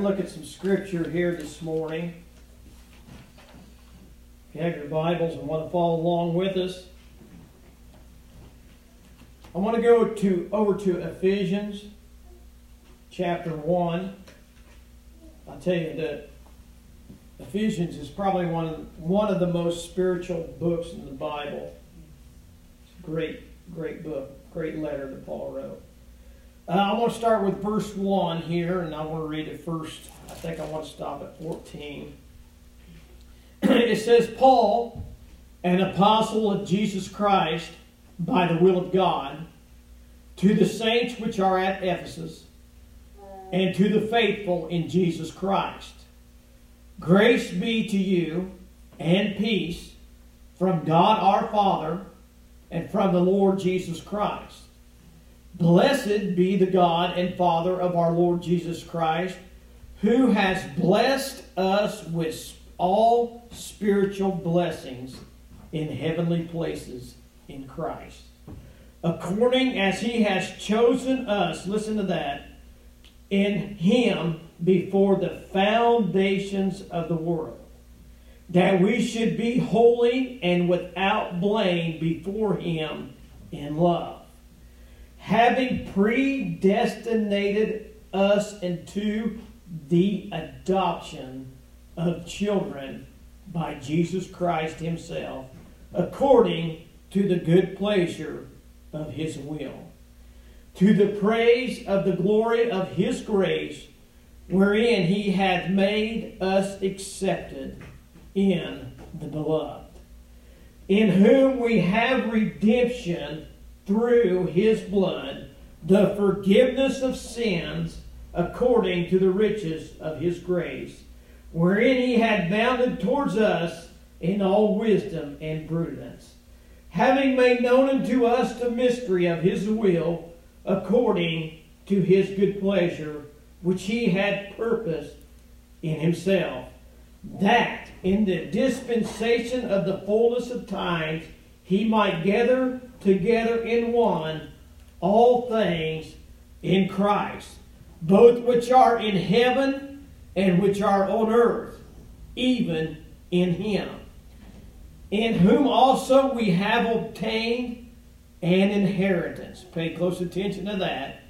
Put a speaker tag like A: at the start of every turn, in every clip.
A: Right, to look at some scripture here this morning. If you have your Bibles and want to follow along with us, I want to go to over to Ephesians chapter one. I'll tell you that Ephesians is probably one of one of the most spiritual books in the Bible. It's a great, great book, great letter that Paul wrote. Uh, I want to start with verse 1 here, and I want to read it first. I think I want to stop at 14. it says, Paul, an apostle of Jesus Christ, by the will of God, to the saints which are at Ephesus, and to the faithful in Jesus Christ. Grace be to you and peace from God our Father and from the Lord Jesus Christ. Blessed be the God and Father of our Lord Jesus Christ, who has blessed us with all spiritual blessings in heavenly places in Christ, according as he has chosen us, listen to that, in him before the foundations of the world, that we should be holy and without blame before him in love having predestinated us into the adoption of children by Jesus Christ Himself, according to the good pleasure of His will, to the praise of the glory of His grace, wherein He hath made us accepted in the beloved, in whom we have redemption through his blood the forgiveness of sins according to the riches of his grace, wherein he had bounded towards us in all wisdom and prudence, having made known unto us the mystery of his will according to his good pleasure, which he had purposed in himself, that in the dispensation of the fullness of times he might gather together in one all things in Christ, both which are in heaven and which are on earth, even in him, in whom also we have obtained an inheritance. Pay close attention to that.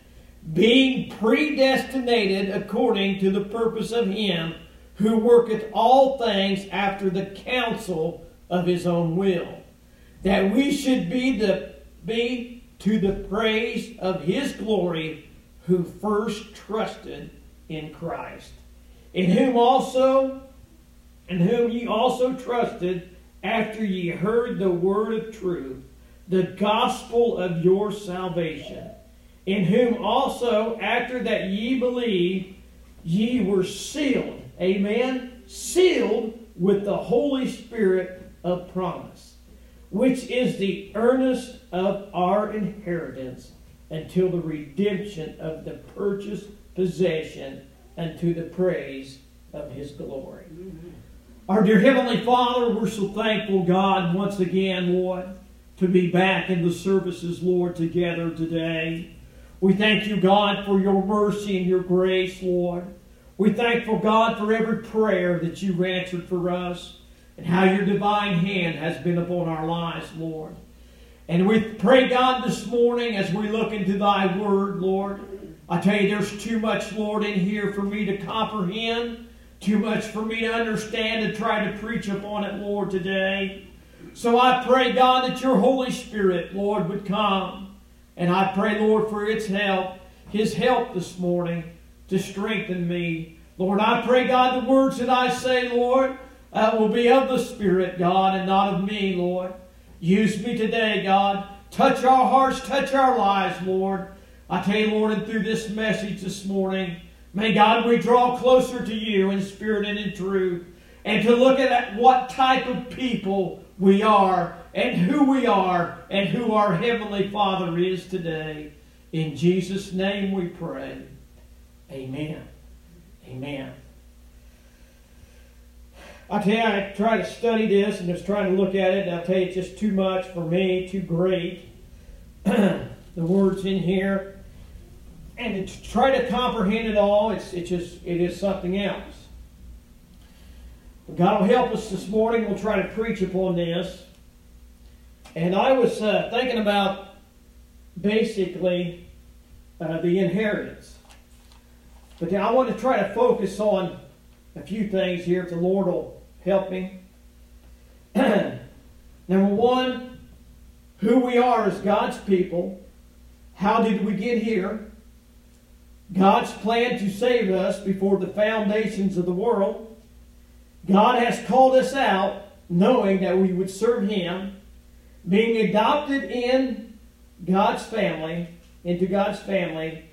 A: Being predestinated according to the purpose of him who worketh all things after the counsel of his own will that we should be the be to the praise of his glory who first trusted in Christ, in whom also in whom ye also trusted after ye heard the word of truth, the gospel of your salvation, in whom also after that ye believed, ye were sealed, amen, sealed with the Holy Spirit of promise which is the earnest of our inheritance until the redemption of the purchased possession unto the praise of his glory. Our dear Heavenly Father, we're so thankful, God, once again, Lord, to be back in the services, Lord, together today. We thank you, God, for your mercy and your grace, Lord. We thankful, God, for every prayer that you've answered for us and how your divine hand has been upon our lives, Lord. And we pray, God, this morning as we look into thy word, Lord. I tell you, there's too much, Lord, in here for me to comprehend, too much for me to understand and try to preach upon it, Lord, today. So I pray, God, that your Holy Spirit, Lord, would come. And I pray, Lord, for its help, his help this morning to strengthen me. Lord, I pray, God, the words that I say, Lord, uh, will be of the Spirit, God, and not of me, Lord. Use me today, God. Touch our hearts, touch our lives, Lord. I tell you, Lord, and through this message this morning, may God, we draw closer to you in spirit and in truth, and to look at what type of people we are, and who we are, and who our Heavenly Father is today. In Jesus' name we pray. Amen. Amen. I tell you, I try to study this and just trying to look at it, and I tell you, it's just too much for me, too great. the words in here, and to try to comprehend it all, it's, it's just it is something else. God will help us this morning. We'll try to preach upon this. And I was uh, thinking about basically uh, the inheritance. But I want to try to focus on a few things here if the Lord will help me. Number one, who we are as God's people. How did we get here? God's plan to save us before the foundations of the world. God has called us out knowing that we would serve Him, being adopted in God's family, into God's family,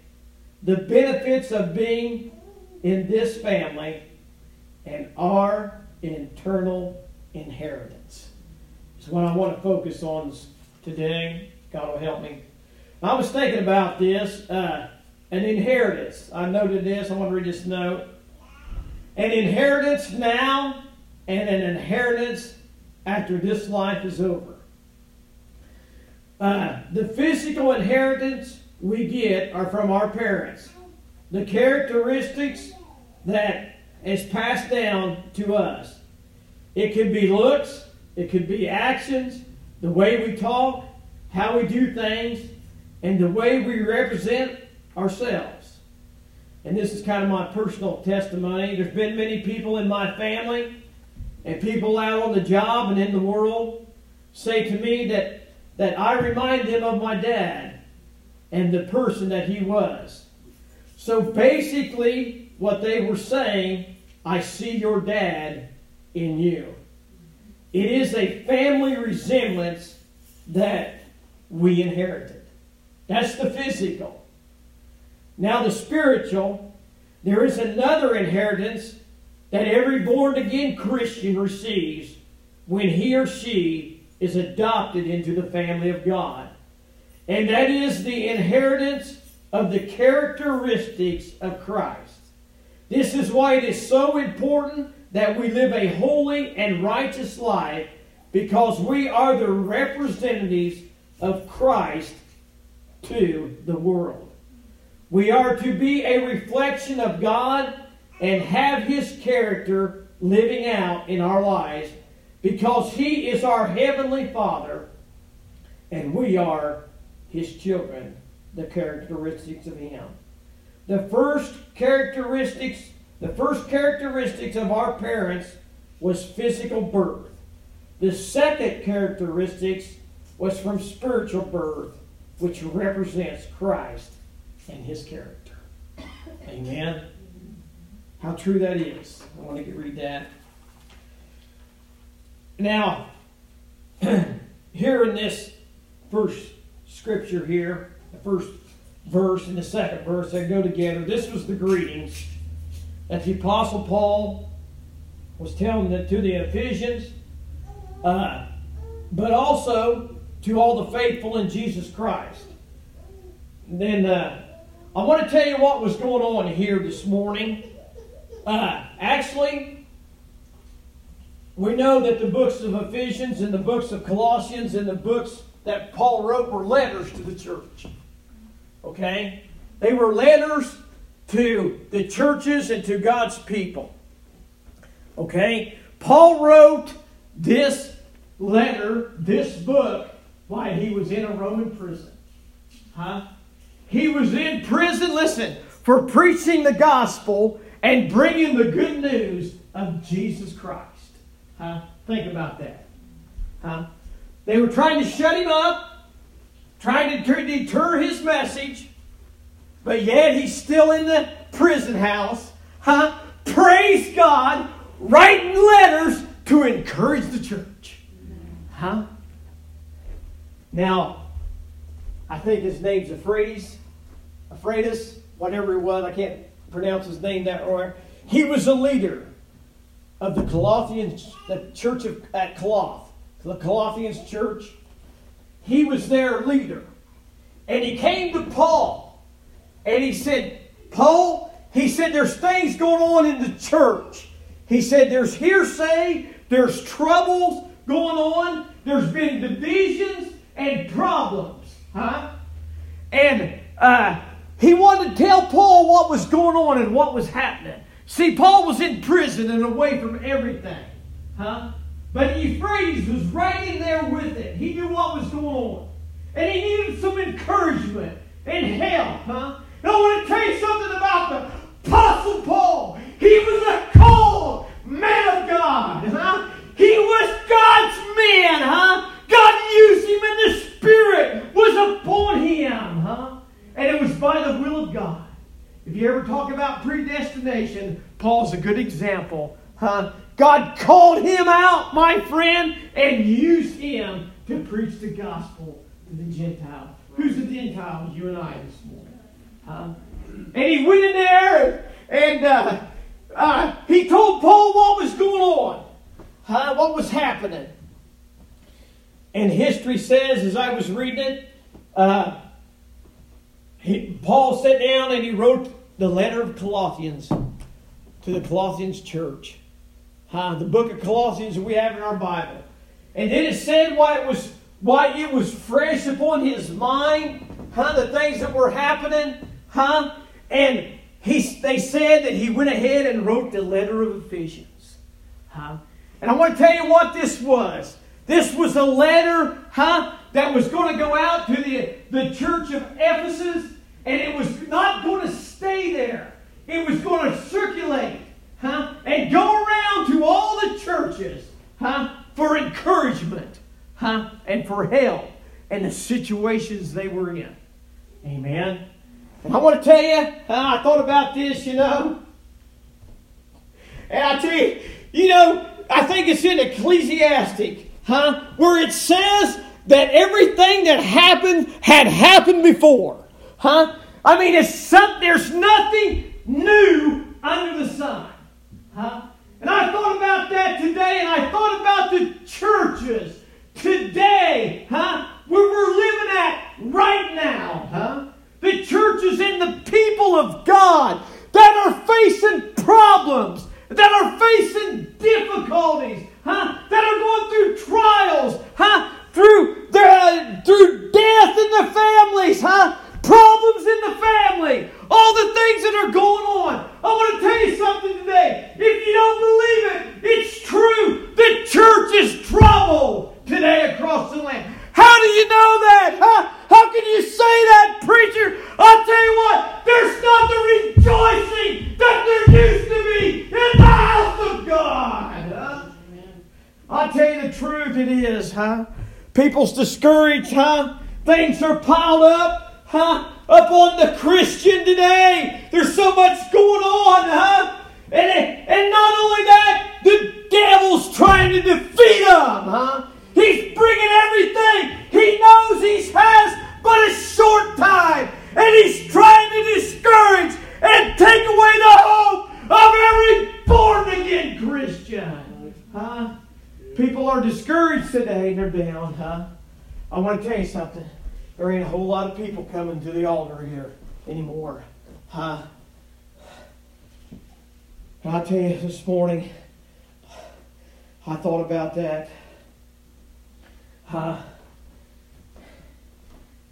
A: the benefits of being in this family, and our eternal inheritance. Is what I want to focus on today. God will help me. I was thinking about this uh, an inheritance. I noted this. I want to read this note. An inheritance now and an inheritance after this life is over. Uh, the physical inheritance we get are from our parents. The characteristics that is passed down to us. It could be looks, it could be actions, the way we talk, how we do things, and the way we represent ourselves. And this is kind of my personal testimony. There's been many people in my family and people out on the job and in the world say to me that, that I remind them of my dad and the person that he was. So basically, what they were saying, I see your dad in you. It is a family resemblance that we inherited. That's the physical. Now, the spiritual, there is another inheritance that every born again Christian receives when he or she is adopted into the family of God. And that is the inheritance of the characteristics of Christ. This is why it is so important that we live a holy and righteous life because we are the representatives of Christ to the world. We are to be a reflection of God and have His character living out in our lives because He is our Heavenly Father and we are His children, the characteristics of Him. The first characteristics, the first characteristics of our parents was physical birth. The second characteristics was from spiritual birth, which represents Christ and his character. Amen. How true that is. I want to get read that. Now, here in this first scripture here, the first verse and the second verse, they go together. This was the greetings that the Apostle Paul was telling the, to the Ephesians, uh, but also to all the faithful in Jesus Christ. And then uh, I want to tell you what was going on here this morning. Uh, actually, we know that the books of Ephesians and the books of Colossians and the books that Paul wrote were letters to the church. Okay? They were letters to the churches and to God's people. Okay? Paul wrote this letter, this book, while he was in a Roman prison. Huh? He was in prison, listen, for preaching the gospel and bringing the good news of Jesus Christ. Huh? Think about that. Huh? They were trying to shut him up, trying to deter his message, but yet he's still in the prison house. Huh? Praise God, writing letters to encourage the church. Huh? Now, I think his name's Euphrates. Epaphroditus, whatever it was, I can't pronounce his name that right. He was a leader of the Colossians, the church of, at Coloth, the Colossians church. He was their leader. And he came to Paul and he said, Paul, he said, there's things going on in the church. He said, there's hearsay, there's troubles going on, there's been divisions and problems. Huh? And uh, he wanted to tell Paul what was going on and what was happening. See, Paul was in prison and away from everything. Huh? But Euphrates was right in there with it. He knew what was going on. And he needed some encouragement and help. Huh? And I want to tell you something about the Apostle Paul. He was a called man of God. Huh? He was God's man. Huh? God used him and the Spirit was upon him. Huh? And it was by the will of God. If you ever talk about predestination, Paul's a good example. Huh? God called him out, my friend, and used him to preach the gospel to the Gentiles. Who's the Gentiles? You and I this morning. And he went in there and uh, uh, he told Paul what was going on, what was happening. And history says, as I was reading it, uh, he, Paul sat down and he wrote the letter of Colossians to the Colossians church. Huh? The book of Colossians we have in our Bible. And then it said why it was why it was fresh upon his mind, huh? The things that were happening, huh? And he, they said that he went ahead and wrote the letter of Ephesians, huh? And I want to tell you what this was. This was a letter, huh, that was going to go out to the, the church of Ephesus, and it was not going to stay there. It was going to circulate, huh, and go around to all the churches, huh, for encouragement, huh, and for help in the situations they were in. Amen. And I want to tell you, I thought about this, you know. And I tell you, you know, I think it's in Ecclesiastic huh? Where it says that everything that happened had happened before, huh? I mean, it's some, there's nothing new under the sun, huh? And I thought about that today, and I thought about the churches today, huh? Where we're living at right now, huh? The churches and the people of God that are facing problems, that are facing difficulties, huh? That are going through trials, huh? Through their, through death in their families, huh? Problems in the family, all the things that are going on. I want to tell you something today. If you don't believe it, it's true. The church is troubled today across the land. How do you know that? Huh? How can you say that, preacher? I'll tell you what, there's not the rejoicing that there used to be in the house of God. I'll tell you the truth, it is, huh? People's discouraged, huh? Things are piled up, huh? Up on the Christian today. There's so much going on, huh? And, and not only that, the devil's trying to defeat them, huh? He's bringing everything he knows he has but a short time. And he's trying to discourage and take away the hope of every born again Christian. Huh? People are discouraged today and they're down, huh? I want to tell you something. There ain't a whole lot of people coming to the altar here anymore. Huh? And I tell you this morning, I thought about that. I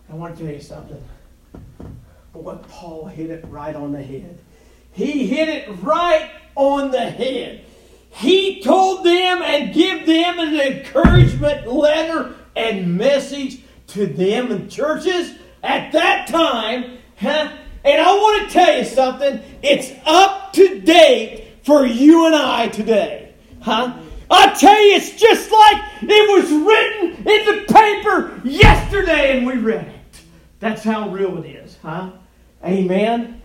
A: want to tell you something. But what Paul hit it right on the head. He hit it right on the head. He told them and give them an encouragement letter and message to them and churches at that time. Huh? And I want to tell you something. It's up to date for you and I today. Huh? I tell you, it's just like it was written in the paper yesterday and we read it. That's how real it is, huh? Amen.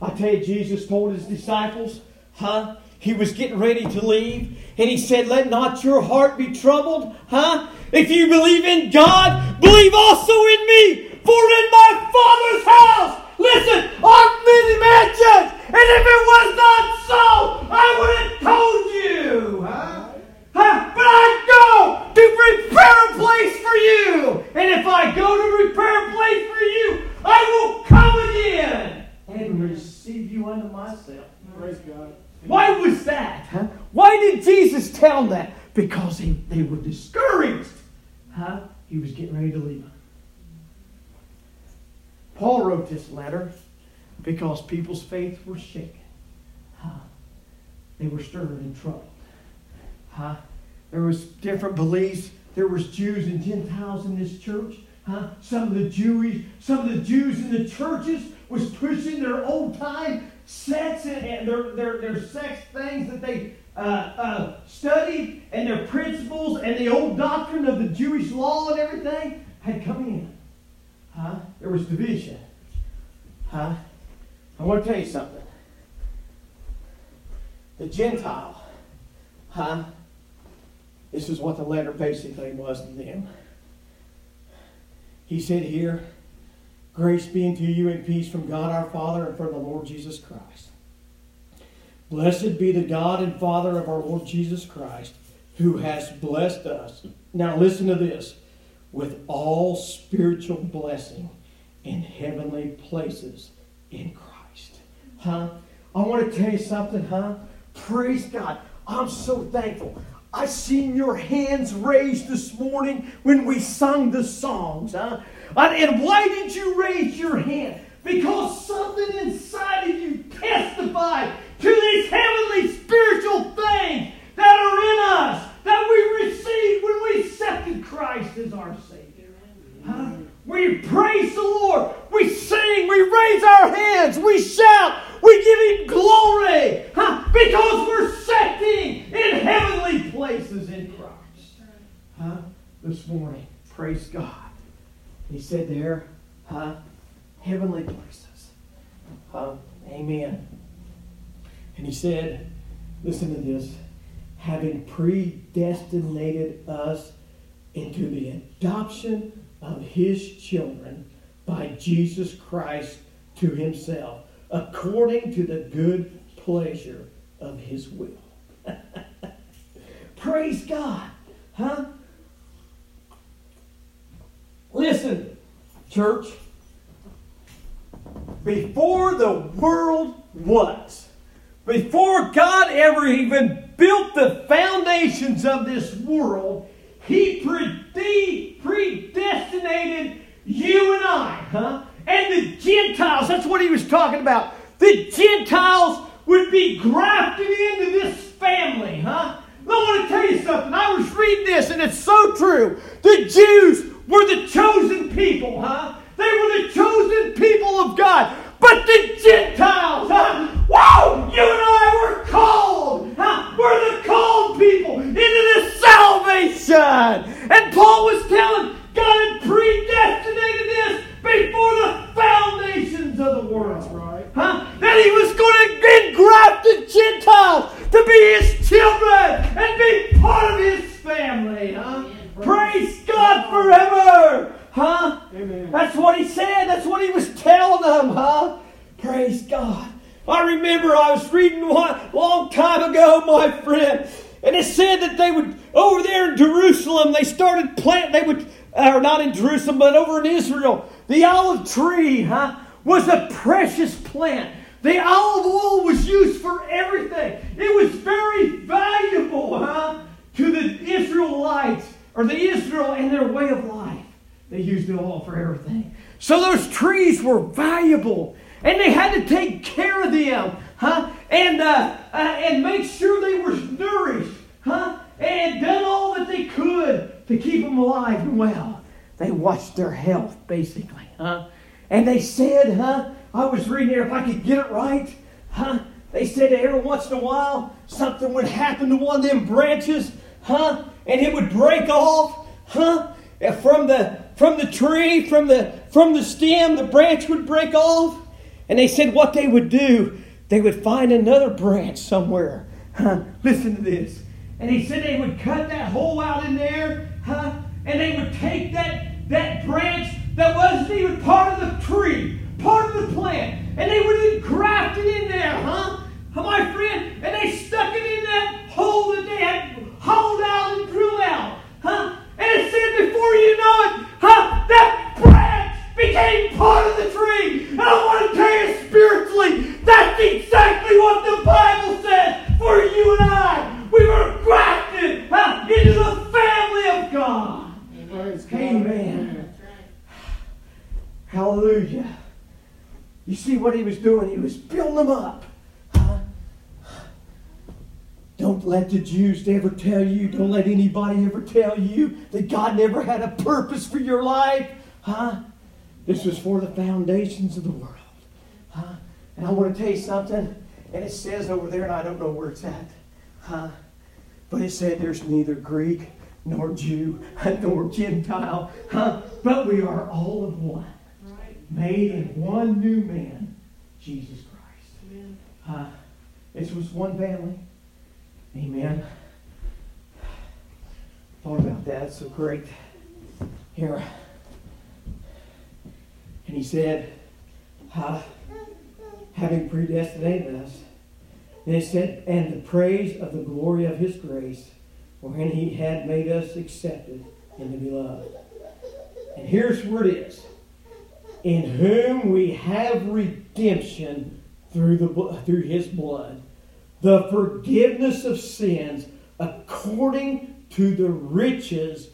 A: I tell you, Jesus told his disciples, huh? He was getting ready to leave, and he said, Let not your heart be troubled, huh? If you believe in God, believe also in me. For in my Father's house, listen, are many mansions. And if it was not so, I would have told you. Huh? Huh? But I go to prepare a place for you. And if I go to prepare a place for you, I will come again and receive you unto myself.
B: Praise God.
A: Why was that? Huh? Why did Jesus tell them that? Because they, they were discouraged. Huh? He was getting ready to leave. Paul wrote this letter because people's faith were shaken. Huh? They were stirred and troubled. Huh? There was different beliefs. There was Jews and Gentiles in this church. Huh? Some of the Jewish, some of the Jews in the churches was pushing their old time sects and their, their, their sex things that they uh, uh, studied and their principles and the old doctrine of the Jewish law and everything had come in. Huh? There was division. Huh? I want to tell you something. The Gentile, huh? This is what the letter basically was to them. He said here, Grace be unto you and peace from God our Father and from the Lord Jesus Christ. Blessed be the God and Father of our Lord Jesus Christ, who has blessed us. Now listen to this with all spiritual blessing in heavenly places in Christ. Huh? I want to tell you something, huh? Praise God. I'm so thankful. I seen your hands raised this morning when we sung the songs, huh? And why did you raise your hand? Because something inside of you testified to these heavenly spiritual things that are in us that we received when we accepted Christ as our Savior. Huh? We praise the Lord. We sing. We raise our hands. We shout. We give Him glory. Huh? Because we're setting in heavenly places in Christ. Huh? This morning. Praise God. He said there? Heavenly places. Amen. And he said, listen to this, having predestinated us into the adoption of his children by Jesus Christ to himself, according to the good pleasure of his will. Praise God. Huh? Listen, church. Before the world was, before God ever even built the foundations of this world, He predestinated you and I, huh? And the Gentiles, that's what He was talking about. The Gentiles would be grafted into this family, huh? I want to tell you something. I was reading this, and it's so true. The Jews were the chosen people, huh? They were the chosen people of God. But the Gentiles, huh? Whoa! You and I were called, huh? We're the called people into this salvation. And Paul was telling God had predestinated this before the foundations of the world.
B: right.
A: Huh? That he was going to engraft the Gentiles to be his children and be part of his family. Huh? Praise God forever. Huh?
B: Amen.
A: That's what he said. That's what he was telling them, huh? Praise God. I remember I was reading one long time ago, my friend, and it said that they would over there in Jerusalem they started planting. They would, or not in Jerusalem, but over in Israel, the olive tree, huh, was a precious plant. The olive oil was used for everything. It was very valuable, huh, to the Israelites or the Israel and their way of life. They used the oil for everything. So those trees were valuable, and they had to take care of them, huh? And uh, uh, and make sure they were nourished, huh? And done all that they could to keep them alive and well. They watched their health, basically, huh? And they said, huh? I was reading here if I could get it right, huh? They said every once in a while something would happen to one of them branches, huh? And it would break off, huh? Uh, from the from the tree, from the from the stem, the branch would break off. And they said what they would do, they would find another branch somewhere. Huh? Listen to this. And he said they would cut that hole out in there, huh? And they would take that that branch that wasn't even part of the tree, part of the plant. And they would have it in there, huh? My friend, and they stuck it in that hole that they had hollowed out and drilled out, huh? And it said before you know it, huh, that branch became part of the tree. And I want to tell you spiritually, that's exactly what the Bible says for you and I. We were grafted huh, into the family of God. Amen. Hallelujah. You see what he was doing? He was building them up. Don't let the Jews ever tell you, don't let anybody ever tell you that God never had a purpose for your life. Huh? This was for the foundations of the world. Huh? And I want to tell you something, and it says over there, and I don't know where it's at. Huh? But it said there's neither Greek nor Jew nor Gentile, huh? but we are all of one made in one new man, Jesus Christ. Uh, this was one family. Amen. Thought about that. So great. Here. And he said, having predestinated us, and said, and the praise of the glory of his grace, wherein he had made us accepted in the beloved. And here's where it is in whom we have redemption through, the, through his blood, the forgiveness of sins according to the riches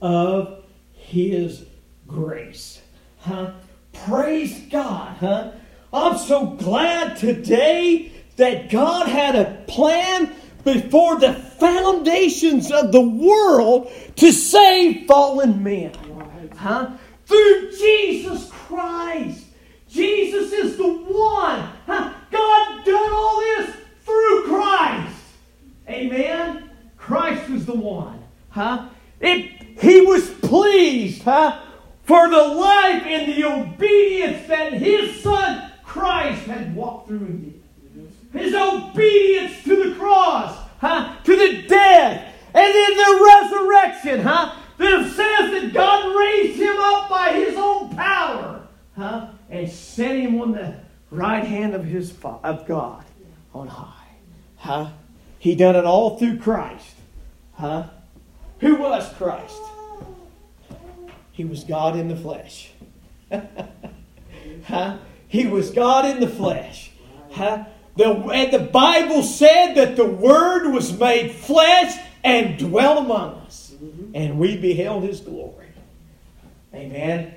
A: of his grace. Huh? Praise God, huh? I'm so glad today that God had a plan before the foundations of the world to save fallen men. Huh? Through Jesus Christ. Jesus is the one. God done all this through Christ. Amen. Christ was the one. Huh? It, he was pleased, huh? For the life and the obedience that his son Christ had walked through. His obedience to the cross, huh? To the death, and then the resurrection, huh? That says that God raised him up by his own power huh? and set him on the right hand of his of God on high. Huh? He done it all through Christ. Huh? Who was Christ? He was God in the flesh. huh? He was God in the flesh. Huh? The, and the Bible said that the Word was made flesh and dwelt among us. And we beheld His glory. Amen.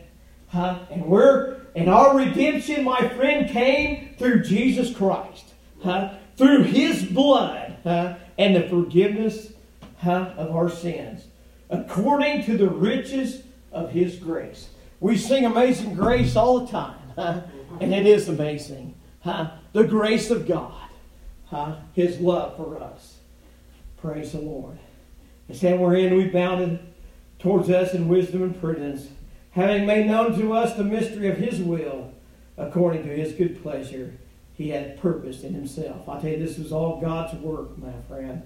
A: Huh? And we're and our redemption, my friend, came through Jesus Christ. Huh? Through his blood huh? and the forgiveness huh? of our sins. According to the riches of his grace. We sing Amazing Grace all the time. Huh? And it is amazing. Huh? The grace of God. Huh? His love for us. Praise the Lord. The stand we're in, we bounded towards us in wisdom and prudence having made known to us the mystery of his will, according to his good pleasure, he had purposed in himself. I tell you, this was all God's work, my friend.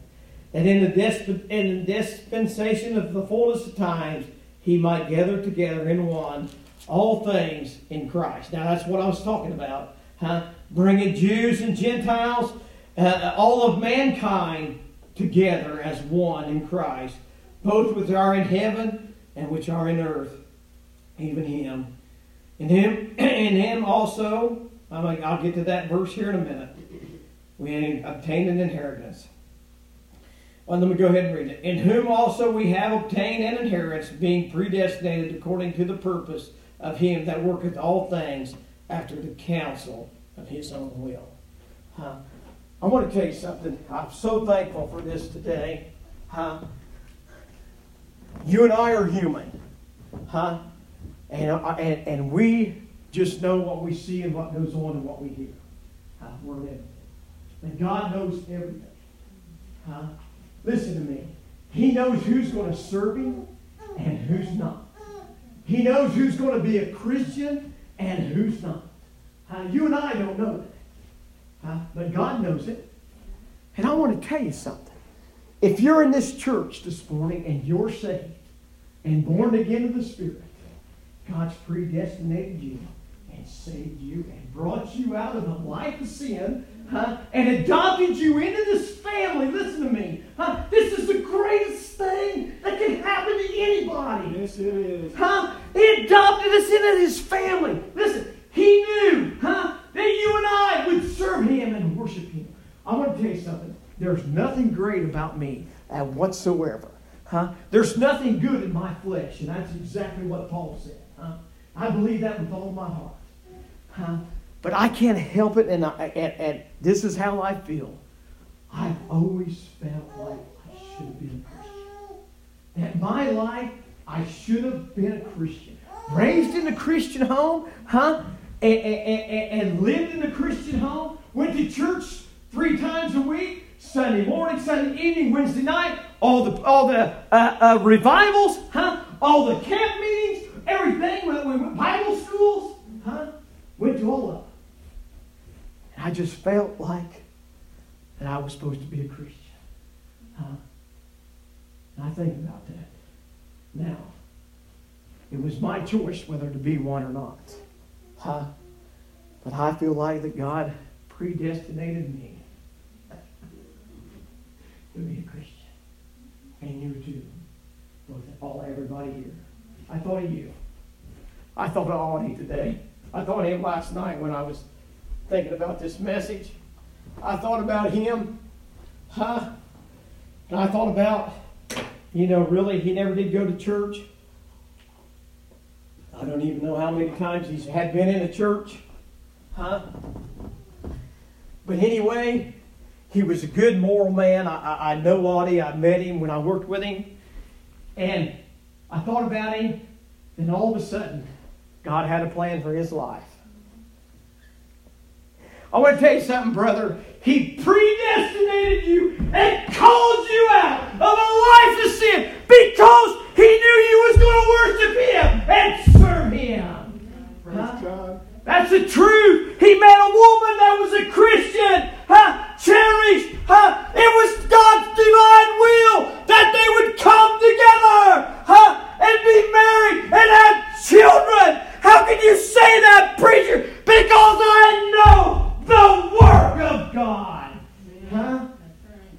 A: And in the, in the dispensation of the fullness of times, he might gather together in one all things in Christ. Now, that's what I was talking about. Huh? Bringing Jews and Gentiles, uh, all of mankind together as one in Christ, both which are in heaven and which are in earth even him. In him, in him also, I'll get to that verse here in a minute. We obtained an inheritance. Well, let me go ahead and read it. In whom also we have obtained an inheritance, being predestinated according to the purpose of him that worketh all things after the counsel of his own will. Huh? I want to tell you something. I'm so thankful for this today. Huh? You and I are human. Huh? And, and, and we just know what we see and what goes on and what we hear. We're living. And God knows everything. Huh? Listen to me. He knows who's going to serve him and who's not. He knows who's going to be a Christian and who's not. You and I don't know that. But God knows it. And I want to tell you something. If you're in this church this morning and you're saved and born again of the Spirit, God's predestinated you and saved you and brought you out of a life of sin huh, and adopted you into this family. Listen to me. Huh? This is the greatest thing that can happen to anybody.
B: Yes, it is.
A: Huh? He adopted us into his family. Listen, he knew huh, that you and I would serve him and worship him. I want to tell you something. There's nothing great about me uh, whatsoever. Huh? There's nothing good in my flesh, and that's exactly what Paul said. Huh? I believe that with all my heart. Huh? But I can't help it, and, I, and, and this is how I feel. I've always felt like I should have been a Christian. That my life, I should have been a Christian. Raised in a Christian home, huh? And, and, and lived in a Christian home. Went to church three times a week. Sunday morning, Sunday evening, Wednesday night, all the all the uh, uh, revivals, huh? All the camp meetings, everything. We went Bible schools, huh? Went to all of them. And I just felt like that I was supposed to be a Christian. Huh? And I think about that. Now, it was my choice whether to be one or not. Huh? But I feel like that God predestinated me to be a Christian. And you too. Both all everybody here. I thought of you. I thought of all of you today. I thought of him last night when I was thinking about this message. I thought about him. Huh? And I thought about, you know, really, he never did go to church. I don't even know how many times he's had been in a church. Huh? But anyway, he was a good moral man. I, I, I know Audie. I met him when I worked with him. And I thought about him, and all of a sudden, God had a plan for his life. I want to tell you something, brother. He predestinated you and called you out of a life of sin because he knew you was going to worship him and serve him.
B: Praise
A: Huh?
B: God.
A: That's the truth. He met a woman that was a Christian, huh? Cherish. Huh? It was God's divine will that they would come together huh? and be married and have children. How can you say that, preacher? Because I know the work of God. Huh?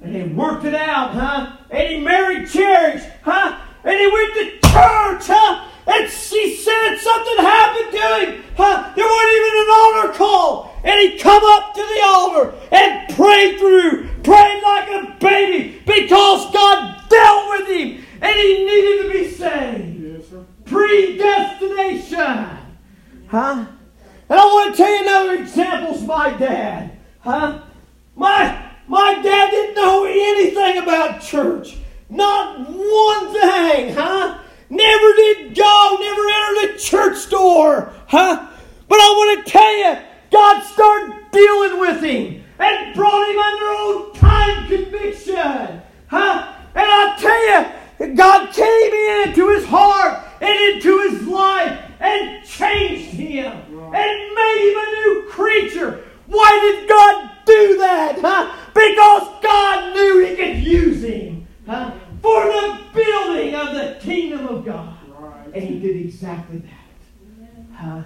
A: And he worked it out, huh? And he married Cherish, huh? And he went to church, huh? And she said something happened to him, huh? There wasn't even an altar call. And he come up to the altar and prayed through, prayed like a baby because God dealt with him and he needed to be saved. Predestination. Huh? And I want to tell you another example is my dad. Huh? My my dad didn't know anything about church. Not one thing, huh? Never did go, never entered a church door, huh? But I want to tell you, God started dealing with him and brought him under old time conviction, huh? And I tell you, God came into his heart and into his life and changed him and made him a new creature. Why did God do that? Huh? Because God knew he could use him huh? for the building of the kingdom of God. And he did exactly that. Huh?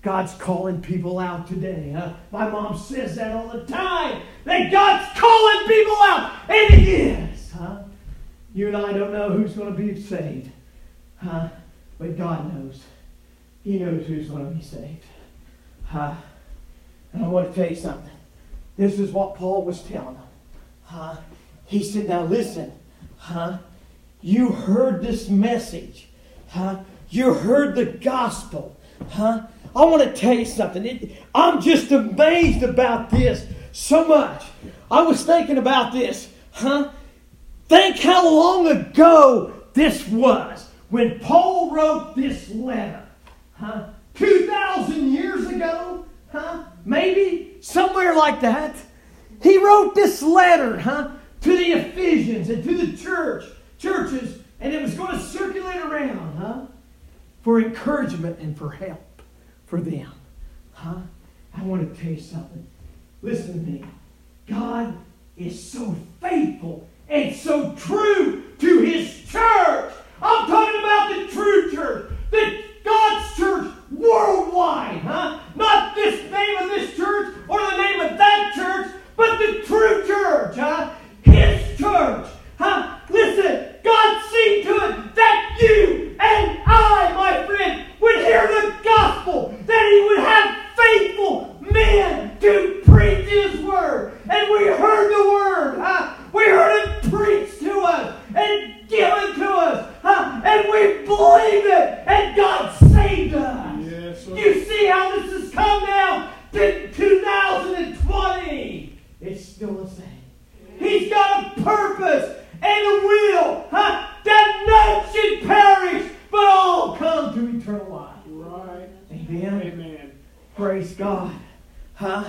A: God's calling people out today. Huh? My mom says that all the time. That God's calling people out. And he is. Huh? You and I don't know who's going to be saved. Huh? But God knows. He knows who's going to be saved. Huh? And I want to tell you something. This is what Paul was telling them. Huh? He said, Now listen, huh? You heard this message. Huh? You heard the gospel. Huh? I want to tell you something. It, I'm just amazed about this so much. I was thinking about this. Huh? Think how long ago this was when Paul wrote this letter. Huh? 2,000 years ago? Huh? Maybe? Somewhere like that. He wrote this letter, huh? To the Ephesians and to the church, churches, and it was going to circulate around, huh? For encouragement and for help for them. Huh? I want to tell you something. Listen to me. God is so faithful and so true to his church. I'm talking the true church, the God's church worldwide, huh? Not this name of this church or the name of that church, but the true church, huh? His church, huh? Listen, God see to it that you and I, my friend, would hear the gospel, that He would have faithful men to preach His word. And we heard the word, huh? We heard it preached to us and given to us, huh? And we believe it, and God saved us.
B: Yes.
A: You see how this has come now to 2020. It's still the same. He's got a purpose and a will, huh? That none should perish, but all come to eternal life.
B: Right.
A: Amen.
B: Amen.
A: Praise God. Huh?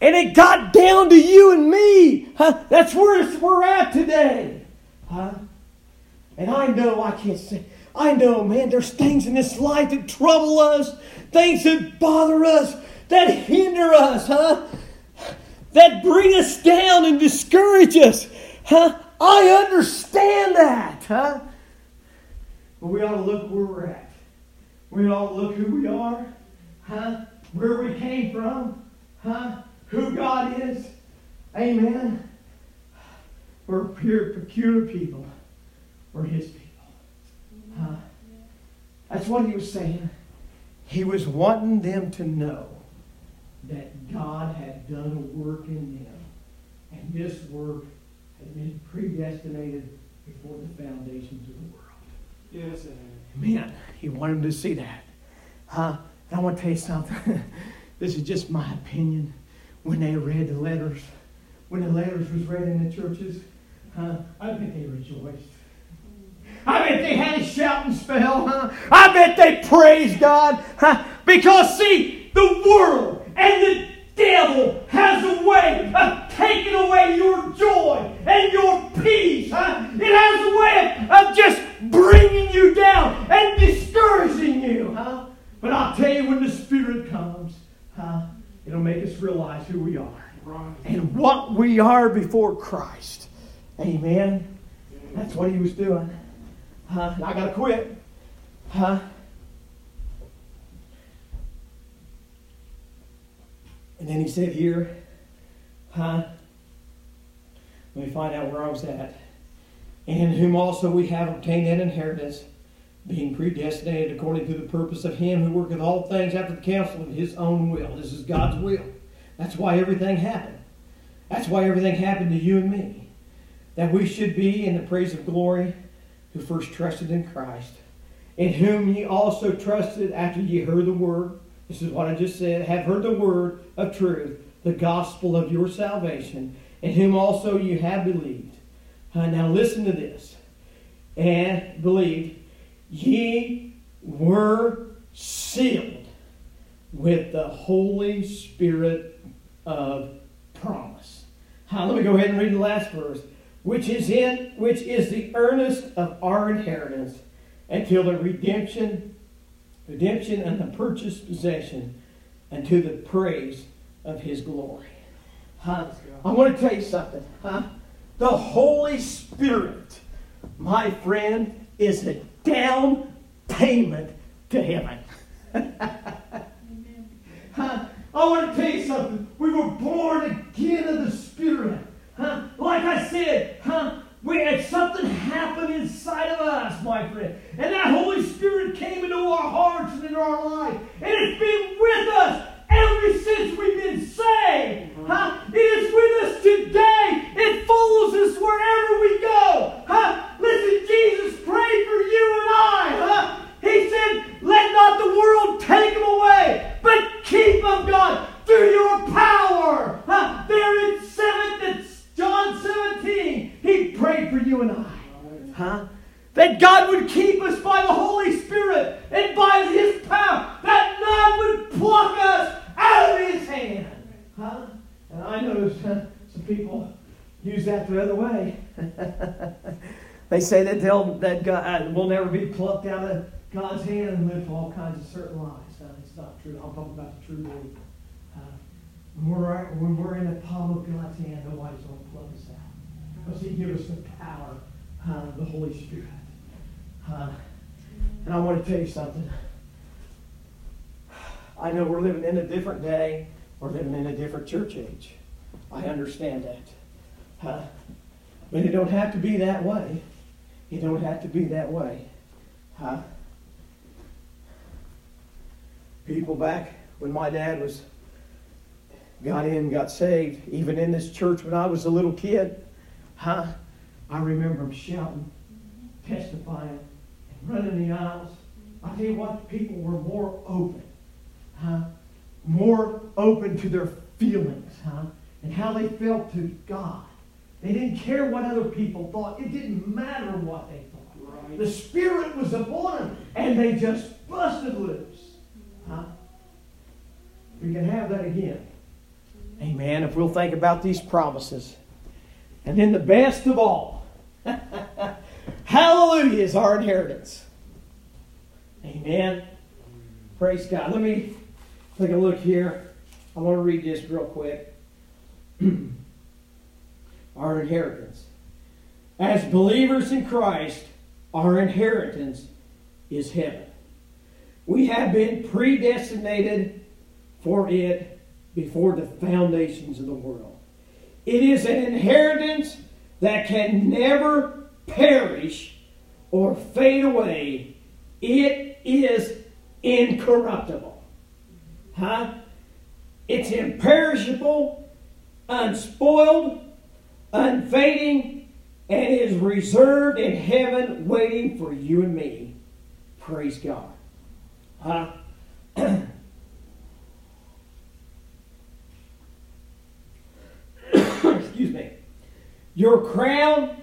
A: And it got down to you and me. Huh? That's where we're at today. Huh? And I know I can't say, I know, man, there's things in this life that trouble us, things that bother us, that hinder us, huh? That bring us down and discourage us. Huh? I understand that, huh? But we ought to look where we're at. We ought to look who we are, huh? Where we came from, huh? Who God is. Amen. We're pure, peculiar people. We're His people. Huh? That's what He was saying. He was wanting them to know that God had done a work in them. And this work had been predestinated before the foundations of the world.
B: Yes, it
A: Man, he wanted them to see that. Huh? And I want to tell you something. this is just my opinion. When they read the letters, when the letters was read in the churches, huh? I think they rejoiced. I bet they had a shouting spell, huh? I bet they praised God, huh? Because see, the world and the devil has a way of taking away your joy and your peace, huh? It has a way of, of just bringing you down and discouraging you, huh? But I'll tell you, when the Spirit comes, huh? It'll make us realize who we are
B: Right.
A: and what we are before Christ. Amen. That's what he was doing. Huh? I gotta quit. Huh? And then he said here, huh? Let me find out where I was at. In whom also we have obtained an inheritance, being predestinated according to the purpose of him who worketh all things after the counsel of his own will. This is God's will. That's why everything happened. That's why everything happened to you and me. That we should be in the praise of glory who first trusted in Christ, in whom ye also trusted after ye heard the word. This is what I just said. Have heard the word of truth, the gospel of your salvation, in whom also you have believed. Uh, now listen to this. And believed, ye were sealed with the Holy Spirit of promise. Let me go ahead and read the last verse. Which is in which is the earnest of our inheritance until the redemption, redemption and the purchased possession unto the praise of his glory. Huh? I want to tell you something. Huh? The Holy Spirit, my friend, is a down payment to heaven. Huh? I want to tell you something. We were born again of the Spirit. Huh? Like I said, huh? We had something happen inside of us, my friend. And that Holy Spirit came into our hearts and into our life. And it's been with us ever since we've been saved. Huh? It is with us today. It follows us wherever we go. Huh? Listen, Jesus prayed for you and I. Huh? He said, Let not the world take them away, but keep them, God, through your power. Huh? There in 7, John 17, he prayed for you and I. Huh? That God would keep us by the Holy Spirit and by His power. That none would pluck us out of His hand. Huh? And I know uh, some people use that the other way. they say that they'll that God uh, will never be plucked out of God's hand and live all kinds of certain lives. Uh, it's not true. I'm talking about the true believer. Uh, when we're, when we're in the palm of God's hand, nobody's going to pluck us out. Because He gives us the power uh, of the Holy Spirit. Uh, and I want to tell you something. I know we're living in a different day. We're living in a different church age. I understand that. Huh? But it don't have to be that way. It don't have to be that way. Huh? People back when my dad was got in, got saved, even in this church when I was a little kid, huh? I remember him shouting, testifying, and running the aisles. I tell you what, people were more open, huh? More open to their feelings, huh? And how they felt to God. They didn't care what other people thought. It didn't matter what they thought. Right. The Spirit was upon them, and they just busted loose. Huh? We can have that again. Amen. If we'll think about these promises. And then the best of all, hallelujah is our inheritance. Amen. Praise God. Let me take a look here. I want to read this real quick. our inheritance. As believers in Christ, our inheritance is heaven. We have been predestinated for it before the foundations of the world. It is an inheritance that can never perish or fade away. It is incorruptible. Huh? It's imperishable, unspoiled, unfading, and is reserved in heaven waiting for you and me. Praise God. Huh? excuse me, your crown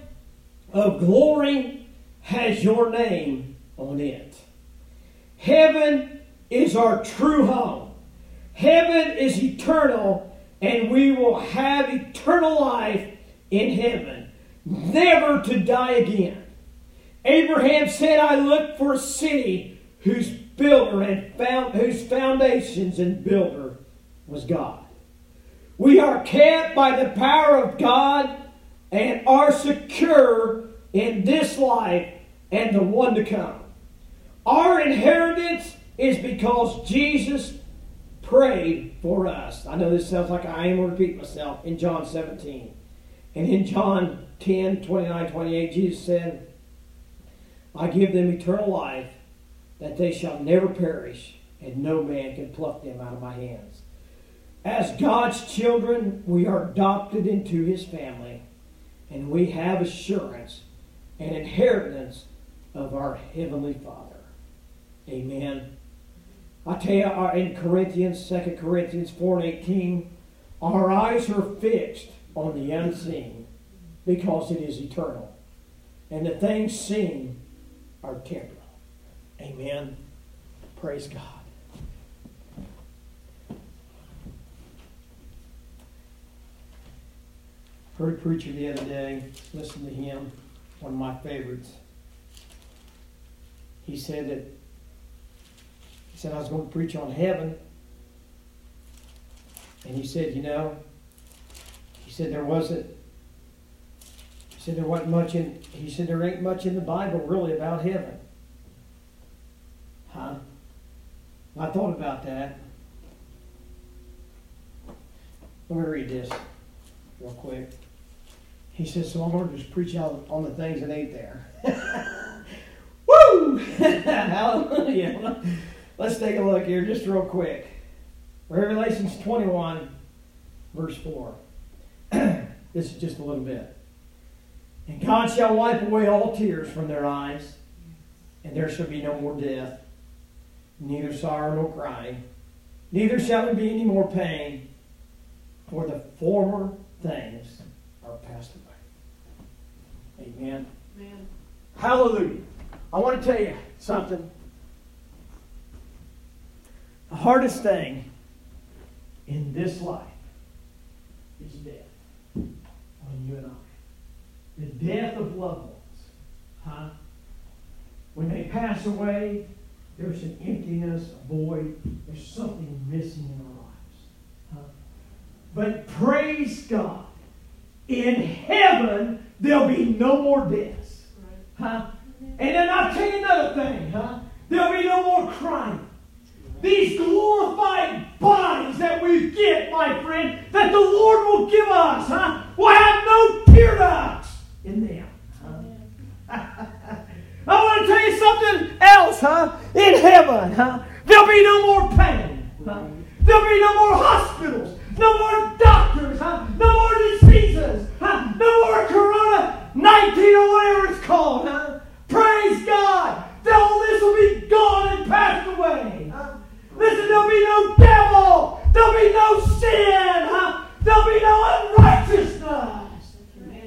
A: of glory has your name on it. Heaven is our true home. Heaven is eternal, and we will have eternal life in heaven, never to die again. Abraham said, I look for a city whose builder and found, whose foundations and builder was God. We are kept by the power of God and are secure in this life and the one to come. Our inheritance is because Jesus prayed for us. I know this sounds like I am repeating myself in John 17. And in John 10, 29, 28, Jesus said, I give them eternal life, that they shall never perish, and no man can pluck them out of my hands. As God's children, we are adopted into his family, and we have assurance and inheritance of our Heavenly Father. Amen. I tell you, uh, in Corinthians, 2 Corinthians 4 and 18, our eyes are fixed on the unseen because it is eternal. And the things seen are temporal. Amen. Praise God. Heard a preacher the other day, listen to him, one of my favorites. He said that he said I was going to preach on heaven. And he said, you know, said there wasn't he said there wasn't much in he said there ain't much in the Bible really about heaven. Huh? I thought about that. Let me read this real quick. He says, so I'm going to just preach out on the things that ain't there. Woo! Hallelujah. Let's take a look here just real quick. Revelations 21, verse 4. this is just a little bit. And God shall wipe away all tears from their eyes, and there shall be no more death, neither sorrow nor crying, neither shall there be any more pain, for the former things are passed away. Amen. Amen. Hallelujah. I want to tell you something. The hardest thing in this life is death you and I. The death of loved ones. Huh? When they pass away, there's an emptiness, a void. There's something missing in our lives. Huh? But praise God. In heaven, there'll be no more deaths. Huh? And then I'll tell you another thing, huh? There'll be no more crying. These glorified bodies that we get, my friend, that the Lord will give us, huh, will have no ducts in them. I want to tell you something else, huh? In heaven, huh? There'll be no more pain. Huh? There'll be no more hospitals, no more doctors, huh? no more diseases, huh? no more Corona 19 or whatever it's called. Huh? Praise God. That all this will be gone and passed away. Huh? Listen, there'll be no devil. There'll be no sin. Huh? There'll be no unrighteousness.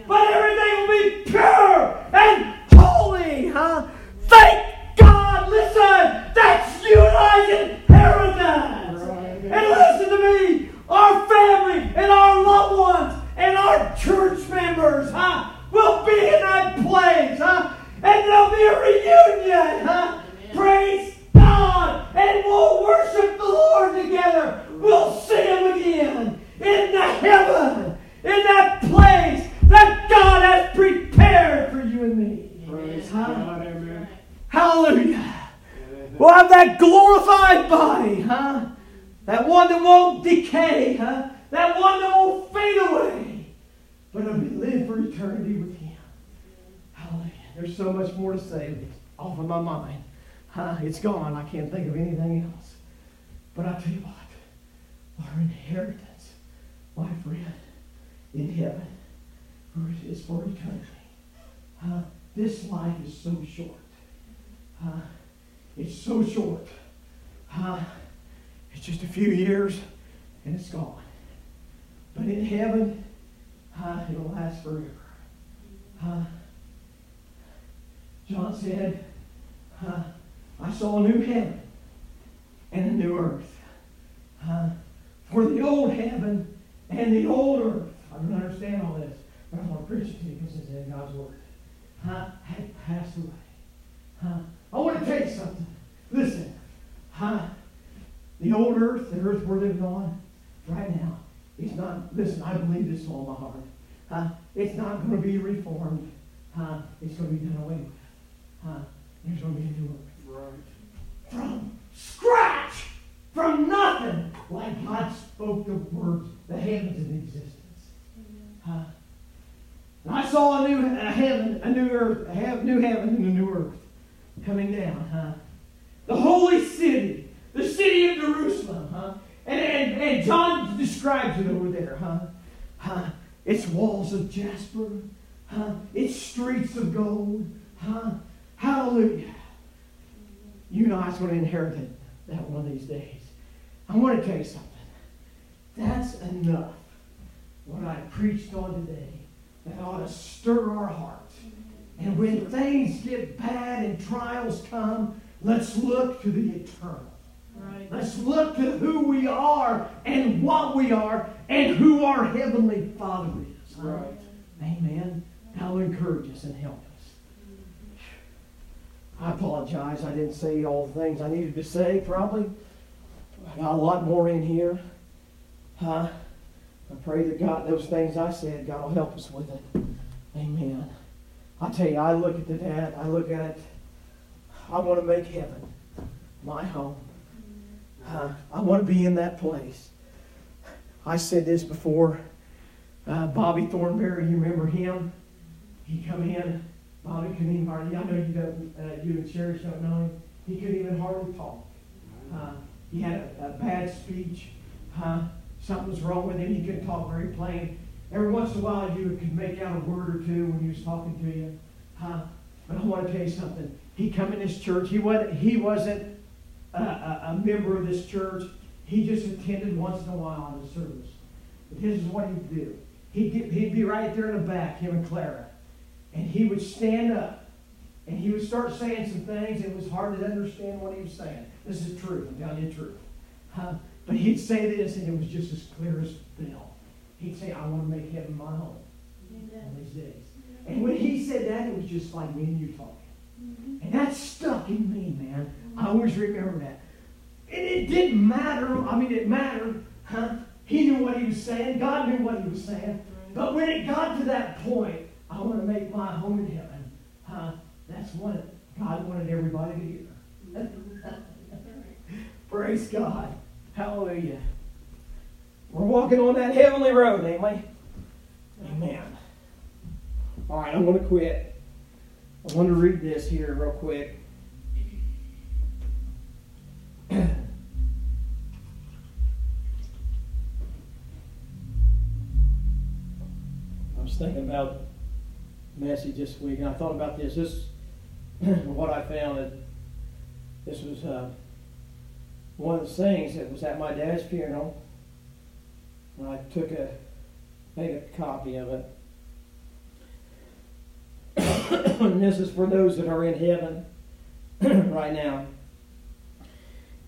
A: But everything will be pure and holy. Huh? Thank God. Listen, that's you and I's inheritance. And listen to me. Our family and our loved ones and our church members, huh, will be in that place, huh? And there'll be a reunion, huh? Praise God. And we'll worship the Lord together. We'll see Him again in the heaven, in that place that God has prepared for you and me.
B: Praise
A: Huh?
B: God, amen.
A: Hallelujah. We'll have that glorified body, huh? That one that won't decay, huh? That one that won't fade away. But it'll be live for eternity with Him. Hallelujah. There's so much more to say. It's off of my mind. Huh? It's gone. I can't think of anything else. But I tell you what, our inheritance, my friend, in heaven, is for eternity. Huh? This life is so short. Huh? It's so short. It's just a few years and it's gone. But in heaven, it'll last forever. John said, I saw a new heaven and a new earth. Huh? For the old heaven and the old earth, I don't understand all this, but I want to preach it to you because it's in God's Word, huh, had passed away. Huh? I want to tell you something. Listen, huh? The old earth, the earth we're living on right now, it's not, listen, I believe this all my heart. Huh? It's not going to be reformed. It's going to be done away with. There's going to be a new earth. From scratch, from nothing, like God spoke the words, the heavens into existence. And I saw a new a heaven, a new earth, a hev- new heaven and a new earth coming down, huh? The holy city, the city of Jerusalem, huh? And, and, and John describes it over there, huh? huh? Its walls of jasper, huh? Its streets of gold, huh? Hallelujah. You and I is going to inherit it that one of these days. I want to tell you something. That's enough. What I preached on today, that ought to stir our hearts. And when things get bad and trials come, let's look to the eternal.
B: Right.
A: Let's look to who we are and what we are and who our Heavenly Father is.
B: Right.
A: Amen. That'll encourage us and help us. I apologize. I didn't say all the things I needed to say, probably. I got a lot more in here. Huh? I pray that God, those things I said, God will help us with it. Amen. I tell you, I look at the dad, I look at it, I want to make heaven my home. Uh, I want to be in that place. I said this before. Uh, Bobby Thornberry, you remember him? He come in. Bobby couldn't even hardly. I know you don't. Uh, you and Cherish don't know him. He couldn't even hardly talk. Uh, he had a, a bad speech. Uh, something was wrong with him. He couldn't talk very plain. Every once in a while, you could make out a word or two when he was talking to you. Uh, but I want to tell you something. He come in this church. He wasn't. He wasn't a, a, a member of this church. He just attended once in a while on the service. But this is what he'd do. He'd, get, he'd be right there in the back, him and Clara. And he would stand up. And he would start saying some things, and it was hard to understand what he was saying. This is true. I'm telling you the truth. Uh, but he'd say this, and it was just as clear as bell. He'd say, I want to make heaven my home on these days. And when he said that, it was just like me and you talking. And that stuck in me, man. I always remember that. And it didn't matter. I mean, it mattered. Huh? He knew what he was saying. God knew what he was saying. But when it got to that point, I want to make my home in heaven. That's what God wanted everybody to hear. Praise God. Hallelujah. We're walking on that heavenly road, ain't we? Amen. All right, I'm going to quit. I want to read this here real quick. I was thinking about message this week, and I thought about this. This what I found that this was uh, one of the things that was at my dad's funeral. And I took a made a copy of it. and this is for those that are in heaven right now.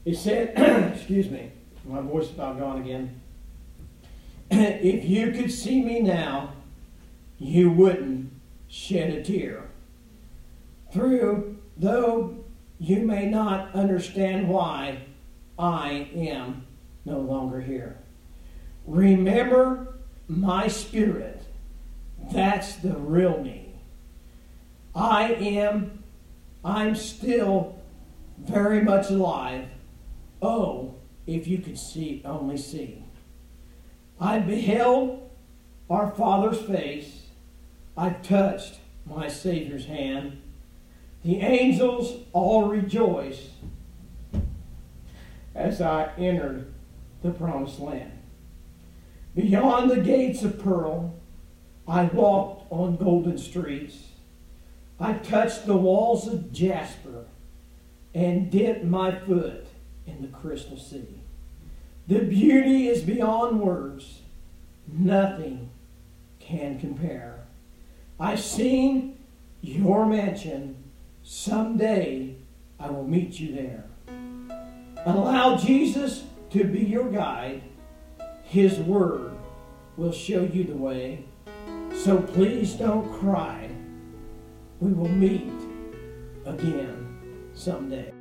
A: He said, excuse me, my voice is about gone again. if you could see me now, you wouldn't shed a tear. Through, though you may not understand why I am no longer here. Remember my spirit. That's the real me. I am, I'm still very much alive. Oh, if you could see, only see. I beheld our Father's face. I touched my Savior's hand. The angels all rejoiced as I entered the promised land. Beyond the gates of pearl, I walked on golden streets. I touched the walls of jasper and dipped my foot in the crystal sea. The beauty is beyond words. Nothing can compare. I've seen your mansion. Someday I will meet you there. Allow Jesus to be your guide. His word will show you the way. So please don't cry. We will meet again someday.